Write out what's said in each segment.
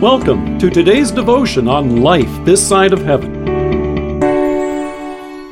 Welcome to today's devotion on life this side of heaven.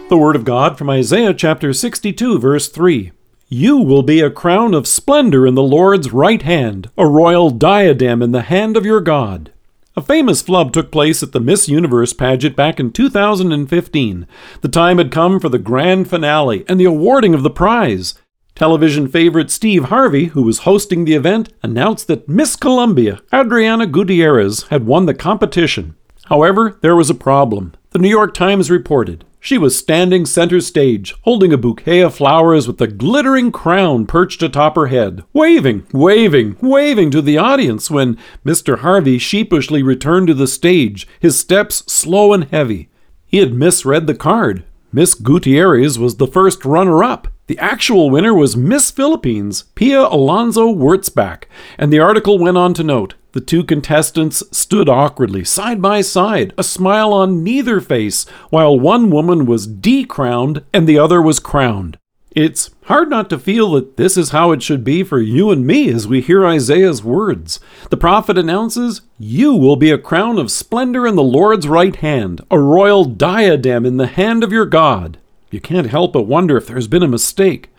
The Word of God from Isaiah chapter 62, verse 3. You will be a crown of splendor in the Lord's right hand, a royal diadem in the hand of your God. A famous flub took place at the Miss Universe pageant back in 2015. The time had come for the grand finale and the awarding of the prize. Television favorite Steve Harvey, who was hosting the event, announced that Miss Colombia, Ariadna Gutierrez, had won the competition. However, there was a problem. The New York Times reported she was standing center stage, holding a bouquet of flowers with a glittering crown perched atop her head, waving, waving, waving to the audience when Mr. Harvey sheepishly returned to the stage, his steps slow and heavy. He had misread the card. Miss Gutierrez was the first runner up. The actual winner was Miss Philippines, Pia Alonzo Wurtzbach, and the article went on to note the two contestants stood awkwardly, side by side, a smile on neither face, while one woman was decrowned and the other was crowned. It's hard not to feel that this is how it should be for you and me as we hear Isaiah's words. The prophet announces, You will be a crown of splendor in the Lord's right hand, a royal diadem in the hand of your God. You can't help but wonder if there's been a mistake.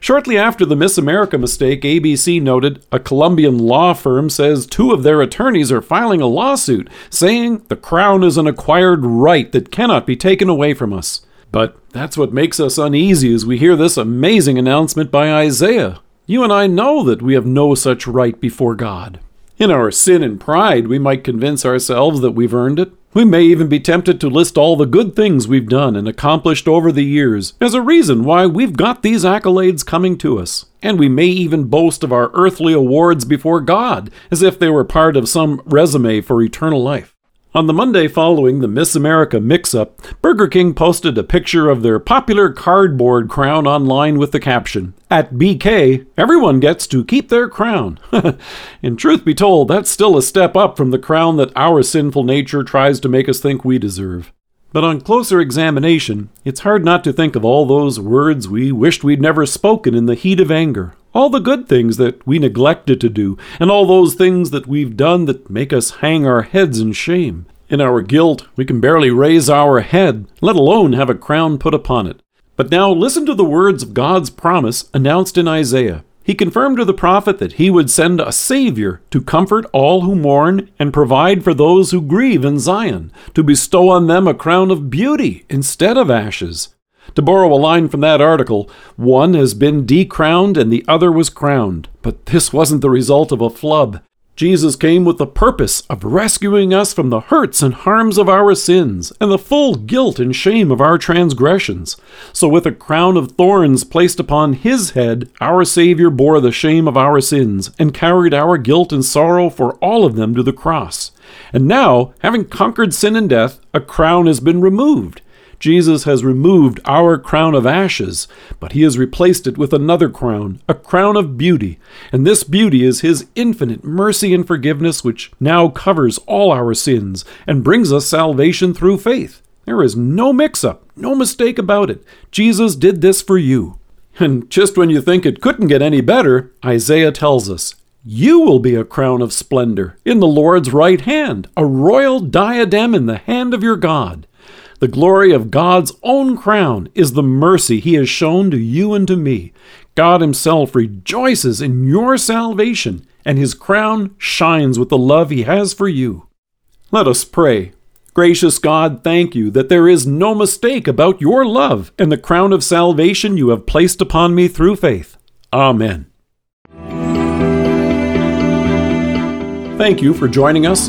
Shortly after the Miss America mistake, ABC noted a Colombian law firm says two of their attorneys are filing a lawsuit saying the crown is an acquired right that cannot be taken away from us. But that's what makes us uneasy as we hear this amazing announcement by Isaiah. You and I know that we have no such right before God. In our sin and pride, we might convince ourselves that we've earned it. We may even be tempted to list all the good things we've done and accomplished over the years as a reason why we've got these accolades coming to us. And we may even boast of our earthly awards before God as if they were part of some resume for eternal life. On the Monday following the Miss America mix up, Burger King posted a picture of their popular cardboard crown online with the caption At BK, everyone gets to keep their crown. In truth be told, that's still a step up from the crown that our sinful nature tries to make us think we deserve. But on closer examination, it's hard not to think of all those words we wished we'd never spoken in the heat of anger, all the good things that we neglected to do, and all those things that we've done that make us hang our heads in shame. In our guilt, we can barely raise our head, let alone have a crown put upon it. But now listen to the words of God's promise announced in Isaiah. He confirmed to the prophet that he would send a Savior to comfort all who mourn and provide for those who grieve in Zion, to bestow on them a crown of beauty instead of ashes. To borrow a line from that article, one has been decrowned and the other was crowned. But this wasn't the result of a flub. Jesus came with the purpose of rescuing us from the hurts and harms of our sins and the full guilt and shame of our transgressions. So, with a crown of thorns placed upon his head, our Savior bore the shame of our sins and carried our guilt and sorrow for all of them to the cross. And now, having conquered sin and death, a crown has been removed Jesus has removed our crown of ashes, but he has replaced it with another crown, a crown of beauty. And this beauty is his infinite mercy and forgiveness, which now covers all our sins and brings us salvation through faith. There is no mix up, no mistake about it. Jesus did this for you. And just when you think it couldn't get any better, Isaiah tells us, you will be a crown of splendor in the Lord's right hand, a royal diadem in the hand of your God. The glory of God's own crown is the mercy He has shown to you and to me. God Himself rejoices in your salvation, and His crown shines with the love He has for you. Let us pray. Gracious God, thank you that there is no mistake about your love and the crown of salvation you have placed upon me through faith. Amen. Thank you for joining us